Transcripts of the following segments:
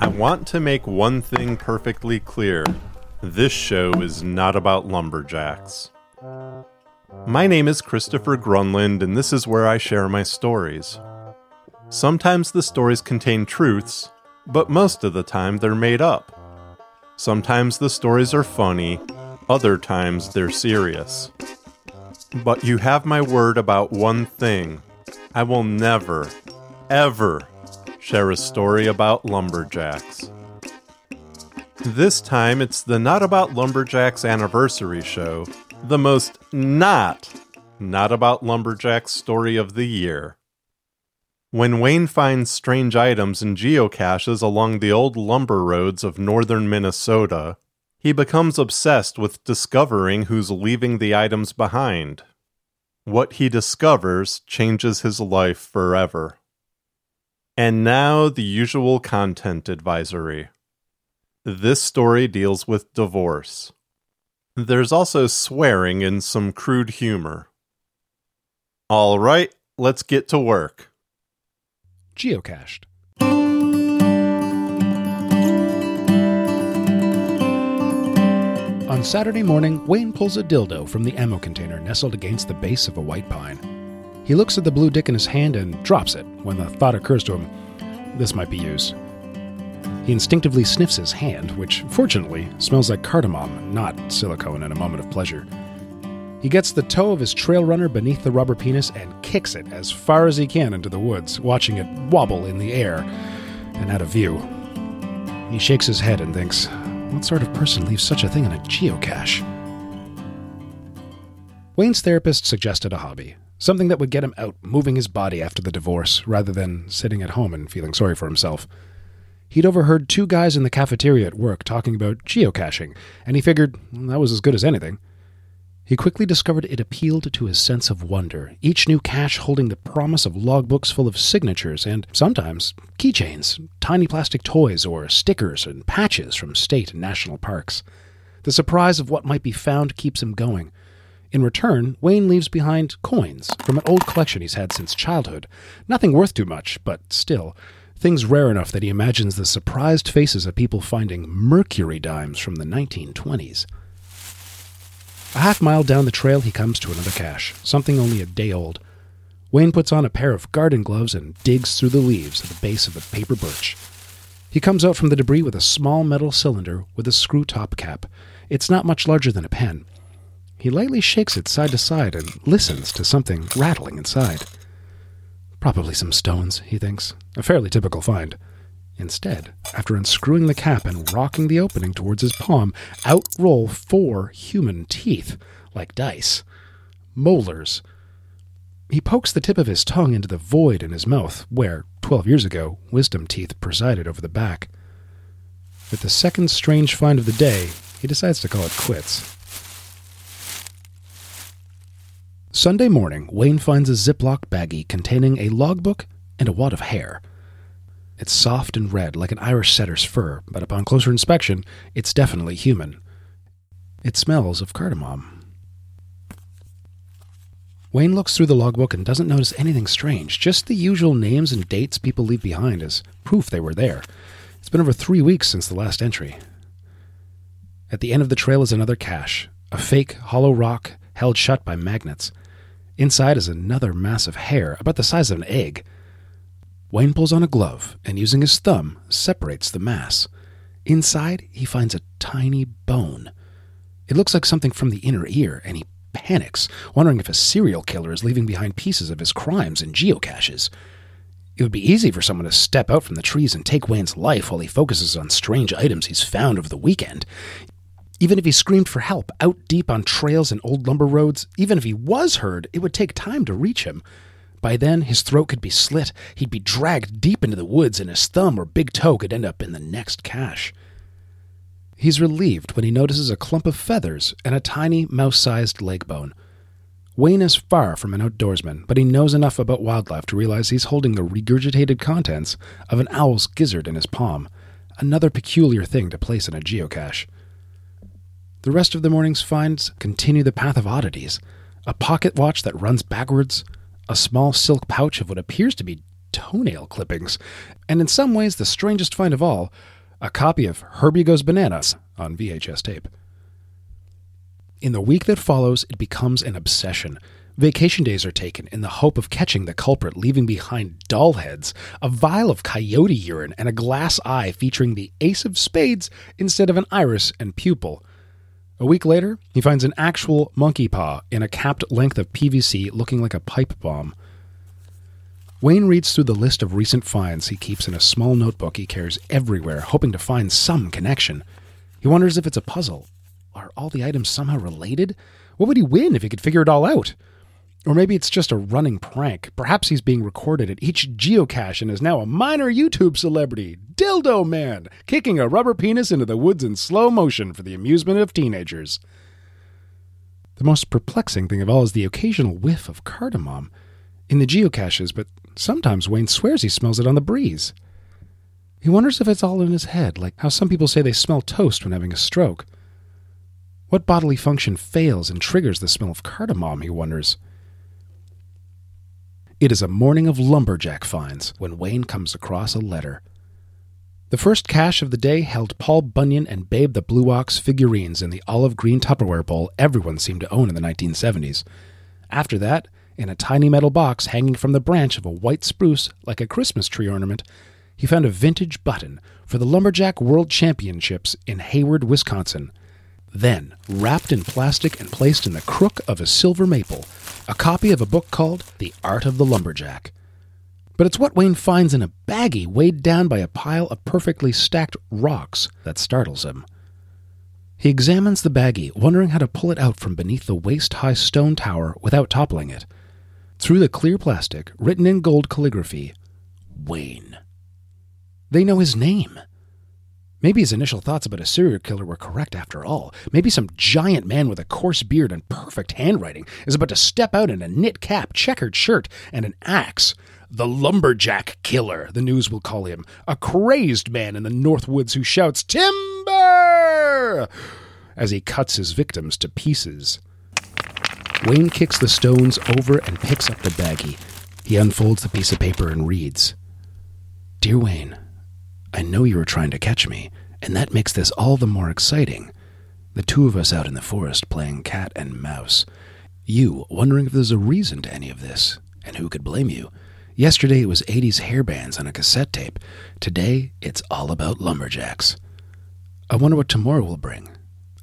I want to make one thing perfectly clear. This show is not about lumberjacks. My name is Christopher Gronlund, and this is where I share my stories. Sometimes the stories contain truths, but most of the time they're made up. Sometimes the stories are funny, other times they're serious. But you have my word about one thing I will never, ever share a story about lumberjacks. This time it's the Not About Lumberjacks anniversary show, the most not, not about lumberjacks story of the year. When Wayne finds strange items and geocaches along the old lumber roads of northern Minnesota, he becomes obsessed with discovering who's leaving the items behind. What he discovers changes his life forever. And now, the usual content advisory. This story deals with divorce. There's also swearing and some crude humor. All right, let's get to work geocached. On Saturday morning, Wayne pulls a dildo from the ammo container nestled against the base of a white pine. He looks at the blue dick in his hand and drops it when the thought occurs to him this might be used. He instinctively sniffs his hand, which, fortunately, smells like cardamom, not silicone in a moment of pleasure. He gets the toe of his trail runner beneath the rubber penis and kicks it as far as he can into the woods, watching it wobble in the air and out of view. He shakes his head and thinks, what sort of person leaves such a thing in a geocache? Wayne's therapist suggested a hobby, something that would get him out moving his body after the divorce rather than sitting at home and feeling sorry for himself. He'd overheard two guys in the cafeteria at work talking about geocaching, and he figured that was as good as anything. He quickly discovered it appealed to his sense of wonder, each new cache holding the promise of logbooks full of signatures and, sometimes, keychains, tiny plastic toys, or stickers and patches from state and national parks. The surprise of what might be found keeps him going. In return, Wayne leaves behind coins from an old collection he's had since childhood. Nothing worth too much, but still, things rare enough that he imagines the surprised faces of people finding mercury dimes from the 1920s. A half mile down the trail, he comes to another cache, something only a day old. Wayne puts on a pair of garden gloves and digs through the leaves at the base of a paper birch. He comes out from the debris with a small metal cylinder with a screw top cap. It's not much larger than a pen. He lightly shakes it side to side and listens to something rattling inside. Probably some stones, he thinks. A fairly typical find. Instead, after unscrewing the cap and rocking the opening towards his palm, out roll four human teeth, like dice. Molars. He pokes the tip of his tongue into the void in his mouth, where, twelve years ago, wisdom teeth presided over the back. With the second strange find of the day, he decides to call it quits. Sunday morning, Wayne finds a Ziploc baggie containing a logbook and a wad of hair. It's soft and red, like an Irish setter's fur, but upon closer inspection, it's definitely human. It smells of cardamom. Wayne looks through the logbook and doesn't notice anything strange, just the usual names and dates people leave behind as proof they were there. It's been over three weeks since the last entry. At the end of the trail is another cache, a fake hollow rock held shut by magnets. Inside is another mass of hair, about the size of an egg. Wayne pulls on a glove and, using his thumb, separates the mass. Inside, he finds a tiny bone. It looks like something from the inner ear, and he panics, wondering if a serial killer is leaving behind pieces of his crimes in geocaches. It would be easy for someone to step out from the trees and take Wayne's life while he focuses on strange items he's found over the weekend. Even if he screamed for help out deep on trails and old lumber roads, even if he was heard, it would take time to reach him. By then, his throat could be slit, he'd be dragged deep into the woods, and his thumb or big toe could end up in the next cache. He's relieved when he notices a clump of feathers and a tiny, mouse sized leg bone. Wayne is far from an outdoorsman, but he knows enough about wildlife to realize he's holding the regurgitated contents of an owl's gizzard in his palm, another peculiar thing to place in a geocache. The rest of the morning's finds continue the path of oddities a pocket watch that runs backwards, a small silk pouch of what appears to be toenail clippings, and in some ways the strangest find of all, a copy of Herbie Goes Bananas on VHS tape. In the week that follows, it becomes an obsession. Vacation days are taken in the hope of catching the culprit, leaving behind doll heads, a vial of coyote urine, and a glass eye featuring the ace of spades instead of an iris and pupil. A week later, he finds an actual monkey paw in a capped length of PVC looking like a pipe bomb. Wayne reads through the list of recent finds he keeps in a small notebook he carries everywhere, hoping to find some connection. He wonders if it's a puzzle. Are all the items somehow related? What would he win if he could figure it all out? Or maybe it's just a running prank. Perhaps he's being recorded at each geocache and is now a minor YouTube celebrity, Dildo Man, kicking a rubber penis into the woods in slow motion for the amusement of teenagers. The most perplexing thing of all is the occasional whiff of cardamom in the geocaches, but sometimes Wayne swears he smells it on the breeze. He wonders if it's all in his head, like how some people say they smell toast when having a stroke. What bodily function fails and triggers the smell of cardamom, he wonders. It is a morning of lumberjack finds when Wayne comes across a letter. The first cache of the day held Paul Bunyan and Babe the Blue Ox figurines in the olive green Tupperware bowl everyone seemed to own in the 1970s. After that, in a tiny metal box hanging from the branch of a white spruce like a Christmas tree ornament, he found a vintage button for the Lumberjack World Championships in Hayward, Wisconsin. Then, wrapped in plastic and placed in the crook of a silver maple, a copy of a book called The Art of the Lumberjack. But it's what Wayne finds in a baggie weighed down by a pile of perfectly stacked rocks that startles him. He examines the baggie, wondering how to pull it out from beneath the waist high stone tower without toppling it. Through the clear plastic, written in gold calligraphy, Wayne. They know his name. Maybe his initial thoughts about a serial killer were correct after all. Maybe some giant man with a coarse beard and perfect handwriting is about to step out in a knit cap, checkered shirt, and an axe. The lumberjack killer, the news will call him. A crazed man in the North Woods who shouts, Timber! as he cuts his victims to pieces. Wayne kicks the stones over and picks up the baggie. He unfolds the piece of paper and reads Dear Wayne, I know you were trying to catch me, and that makes this all the more exciting. The two of us out in the forest playing cat and mouse. You wondering if there's a reason to any of this, and who could blame you? Yesterday it was 80s hairbands on a cassette tape. Today it's all about lumberjacks. I wonder what tomorrow will bring.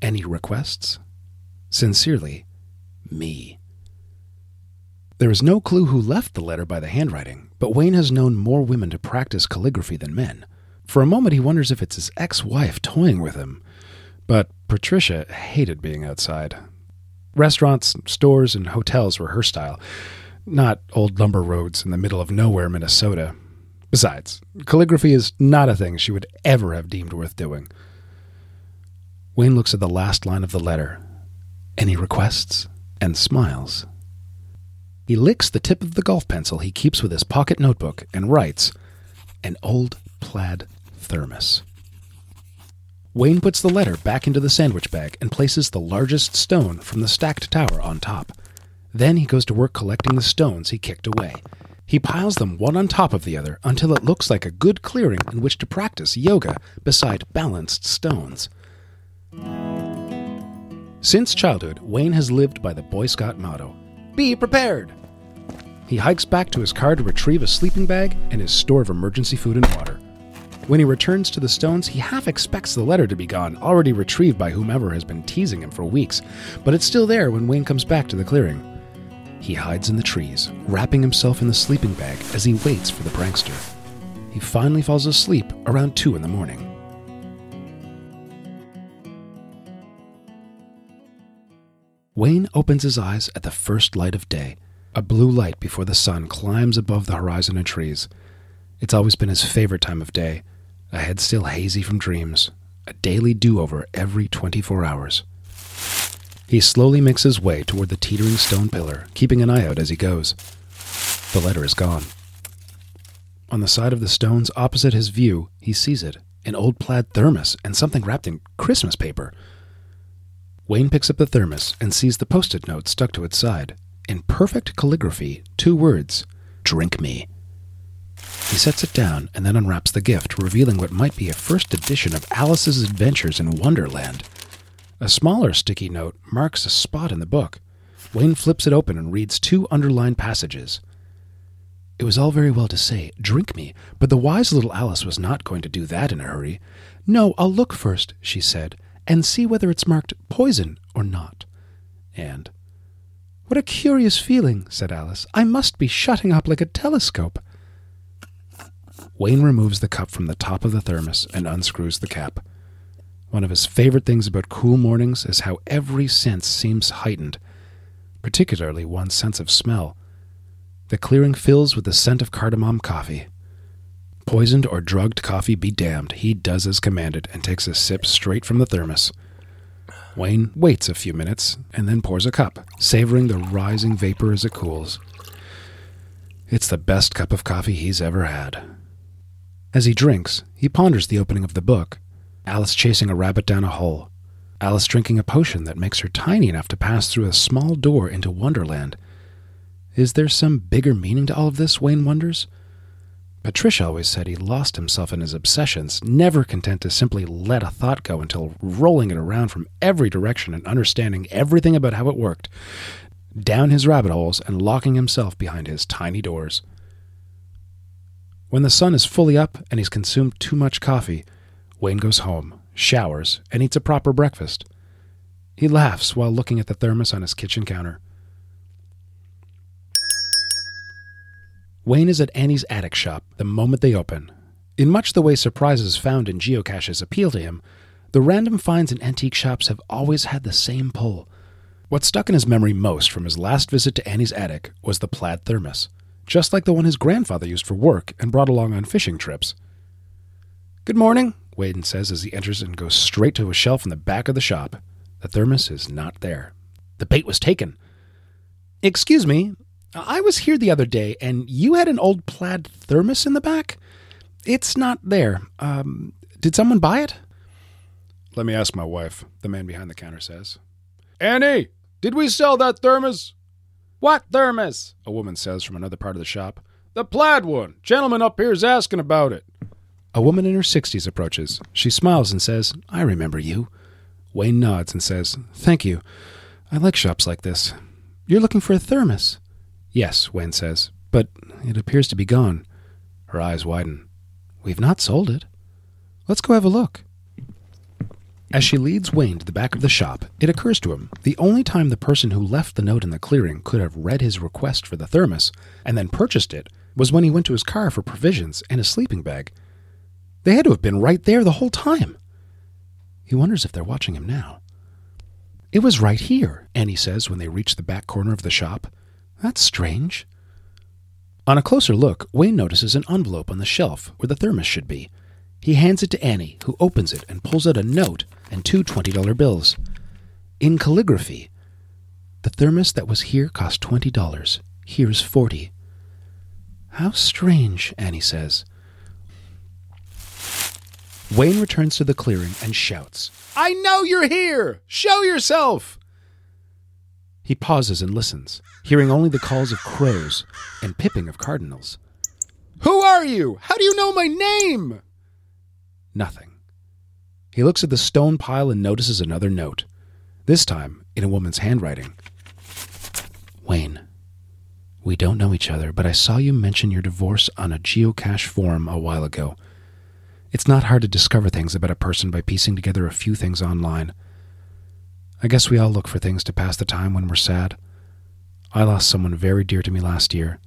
Any requests? Sincerely, me. There is no clue who left the letter by the handwriting, but Wayne has known more women to practice calligraphy than men. For a moment, he wonders if it's his ex wife toying with him. But Patricia hated being outside. Restaurants, stores, and hotels were her style, not old lumber roads in the middle of nowhere, Minnesota. Besides, calligraphy is not a thing she would ever have deemed worth doing. Wayne looks at the last line of the letter. Any requests? And smiles. He licks the tip of the golf pencil he keeps with his pocket notebook and writes, An old plaid thermos. Wayne puts the letter back into the sandwich bag and places the largest stone from the stacked tower on top. Then he goes to work collecting the stones he kicked away. He piles them one on top of the other until it looks like a good clearing in which to practice yoga beside balanced stones. Since childhood, Wayne has lived by the Boy Scout motto Be prepared! He hikes back to his car to retrieve a sleeping bag and his store of emergency food and water. When he returns to the stones, he half expects the letter to be gone, already retrieved by whomever has been teasing him for weeks, but it's still there when Wayne comes back to the clearing. He hides in the trees, wrapping himself in the sleeping bag as he waits for the prankster. He finally falls asleep around 2 in the morning. Wayne opens his eyes at the first light of day, a blue light before the sun climbs above the horizon and trees. It's always been his favorite time of day, a head still hazy from dreams, a daily do over every 24 hours. He slowly makes his way toward the teetering stone pillar, keeping an eye out as he goes. The letter is gone. On the side of the stones opposite his view, he sees it an old plaid thermos and something wrapped in Christmas paper. Wayne picks up the thermos and sees the post it note stuck to its side. In perfect calligraphy, two words Drink me. He sets it down and then unwraps the gift, revealing what might be a first edition of Alice's Adventures in Wonderland. A smaller sticky note marks a spot in the book. Wayne flips it open and reads two underlined passages. It was all very well to say, Drink me, but the wise little Alice was not going to do that in a hurry. No, I'll look first, she said, and see whether it's marked poison or not. And, What a curious feeling, said Alice. I must be shutting up like a telescope. Wayne removes the cup from the top of the thermos and unscrews the cap. One of his favorite things about cool mornings is how every sense seems heightened, particularly one's sense of smell. The clearing fills with the scent of cardamom coffee. Poisoned or drugged coffee be damned, he does as commanded and takes a sip straight from the thermos. Wayne waits a few minutes and then pours a cup, savoring the rising vapor as it cools. It's the best cup of coffee he's ever had. As he drinks, he ponders the opening of the book Alice chasing a rabbit down a hole. Alice drinking a potion that makes her tiny enough to pass through a small door into Wonderland. Is there some bigger meaning to all of this, Wayne wonders? Patricia always said he lost himself in his obsessions, never content to simply let a thought go until rolling it around from every direction and understanding everything about how it worked, down his rabbit holes and locking himself behind his tiny doors. When the sun is fully up and he's consumed too much coffee, Wayne goes home, showers, and eats a proper breakfast. He laughs while looking at the thermos on his kitchen counter. Wayne is at Annie's attic shop the moment they open. In much the way surprises found in geocaches appeal to him, the random finds in antique shops have always had the same pull. What stuck in his memory most from his last visit to Annie's attic was the plaid thermos, just like the one his grandfather used for work and brought along on fishing trips. Good morning, Wayne says as he enters and goes straight to a shelf in the back of the shop. The thermos is not there. The bait was taken. Excuse me, I was here the other day and you had an old plaid thermos in the back? It's not there. Um, did someone buy it? Let me ask my wife, the man behind the counter says. Annie, did we sell that thermos? What thermos? A woman says from another part of the shop. The plaid one. Gentleman up here's asking about it. A woman in her 60s approaches. She smiles and says, I remember you. Wayne nods and says, Thank you. I like shops like this. You're looking for a thermos? Yes, Wayne says, but it appears to be gone. Her eyes widen. We've not sold it. Let's go have a look. As she leads Wayne to the back of the shop, it occurs to him the only time the person who left the note in the clearing could have read his request for the thermos and then purchased it was when he went to his car for provisions and a sleeping bag. They had to have been right there the whole time. He wonders if they're watching him now. It was right here, Annie says when they reach the back corner of the shop. That's strange. On a closer look, Wayne notices an envelope on the shelf where the thermos should be. He hands it to Annie, who opens it and pulls out a note and two $20 bills. In calligraphy, the thermos that was here cost $20. Here's 40 How strange, Annie says. Wayne returns to the clearing and shouts, I know you're here! Show yourself! He pauses and listens, hearing only the calls of crows and pipping of cardinals. Who are you? How do you know my name? Nothing. He looks at the stone pile and notices another note, this time in a woman's handwriting. Wayne, we don't know each other, but I saw you mention your divorce on a geocache forum a while ago. It's not hard to discover things about a person by piecing together a few things online. I guess we all look for things to pass the time when we're sad. I lost someone very dear to me last year.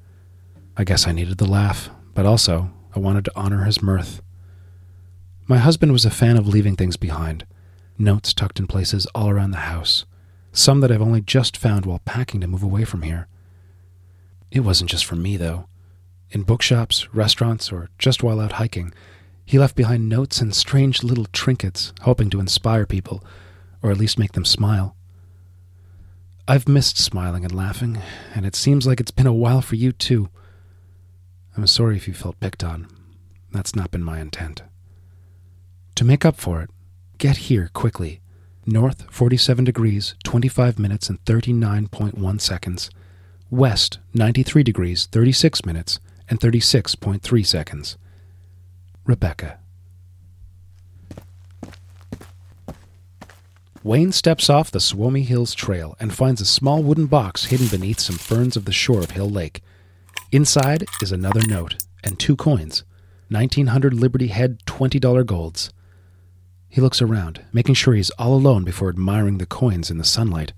I guess I needed the laugh, but also I wanted to honor his mirth. My husband was a fan of leaving things behind notes tucked in places all around the house, some that I've only just found while packing to move away from here. It wasn't just for me, though. In bookshops, restaurants, or just while out hiking, he left behind notes and strange little trinkets, hoping to inspire people, or at least make them smile. I've missed smiling and laughing, and it seems like it's been a while for you, too. I'm sorry if you felt picked on. That's not been my intent. To make up for it, get here quickly. North 47 degrees, 25 minutes and 39.1 seconds. West 93 degrees, 36 minutes and 36.3 seconds. Rebecca. Wayne steps off the Suomi Hills Trail and finds a small wooden box hidden beneath some ferns of the shore of Hill Lake. Inside is another note and two coins 1900 Liberty Head $20 golds. He looks around, making sure he's all alone before admiring the coins in the sunlight.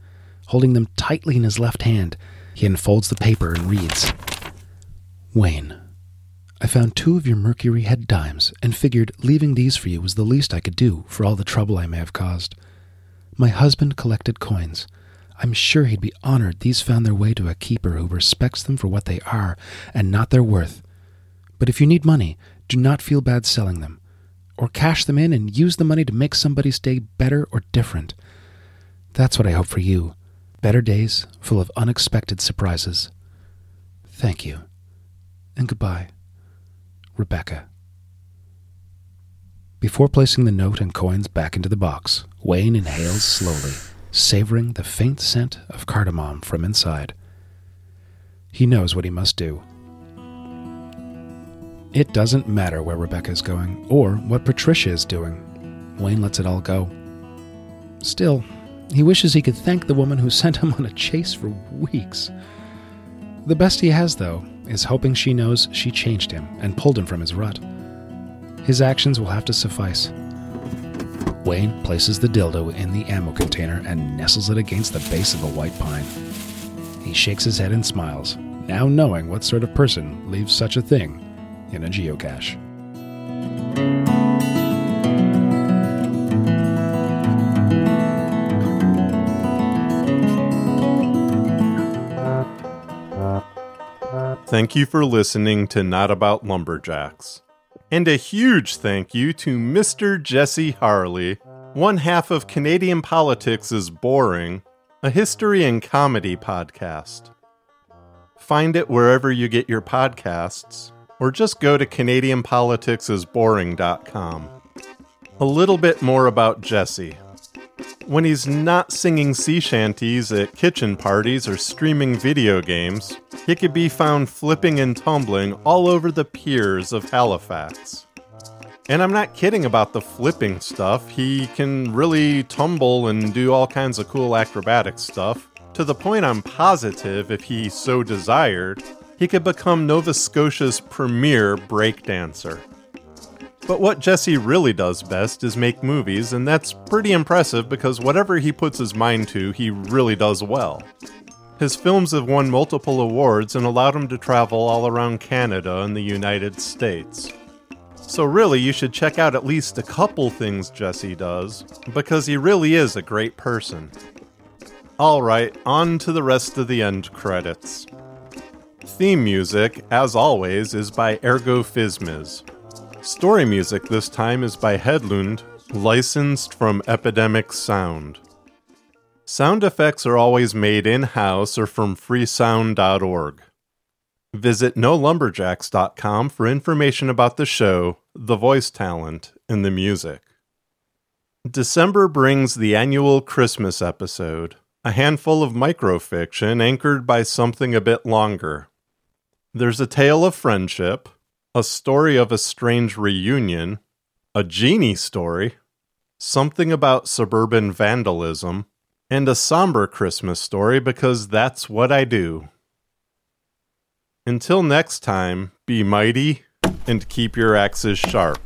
Holding them tightly in his left hand, he unfolds the paper and reads Wayne, I found two of your Mercury head dimes and figured leaving these for you was the least I could do for all the trouble I may have caused. My husband collected coins. I'm sure he'd be honored these found their way to a keeper who respects them for what they are and not their worth. But if you need money, do not feel bad selling them. Or cash them in and use the money to make somebody's day better or different. That's what I hope for you. Better days, full of unexpected surprises. Thank you. And goodbye. Rebecca. Before placing the note and coins back into the box, Wayne inhales slowly, savoring the faint scent of cardamom from inside. He knows what he must do. It doesn't matter where Rebecca is going or what Patricia is doing. Wayne lets it all go. Still, he wishes he could thank the woman who sent him on a chase for weeks. The best he has, though, is hoping she knows she changed him and pulled him from his rut. His actions will have to suffice. Wayne places the dildo in the ammo container and nestles it against the base of a white pine. He shakes his head and smiles, now knowing what sort of person leaves such a thing in a geocache. Thank you for listening to Not About Lumberjacks. And a huge thank you to Mr. Jesse Harley, one half of Canadian Politics is Boring, a history and comedy podcast. Find it wherever you get your podcasts, or just go to CanadianPoliticsIsBoring.com. A little bit more about Jesse. When he's not singing sea shanties at kitchen parties or streaming video games, he could be found flipping and tumbling all over the piers of Halifax. And I'm not kidding about the flipping stuff. He can really tumble and do all kinds of cool acrobatic stuff, to the point I'm positive if he so desired, he could become Nova Scotia's premier breakdancer. But what Jesse really does best is make movies, and that's pretty impressive because whatever he puts his mind to, he really does well. His films have won multiple awards and allowed him to travel all around Canada and the United States. So, really, you should check out at least a couple things Jesse does, because he really is a great person. Alright, on to the rest of the end credits. Theme music, as always, is by Ergo Phizmiz. Story music this time is by Headlund, licensed from Epidemic Sound. Sound effects are always made in house or from freesound.org. Visit nolumberjacks.com for information about the show, the voice talent, and the music. December brings the annual Christmas episode, a handful of microfiction anchored by something a bit longer. There's a tale of friendship, a story of a strange reunion, a genie story, something about suburban vandalism, and a somber Christmas story because that's what I do. Until next time, be mighty and keep your axes sharp.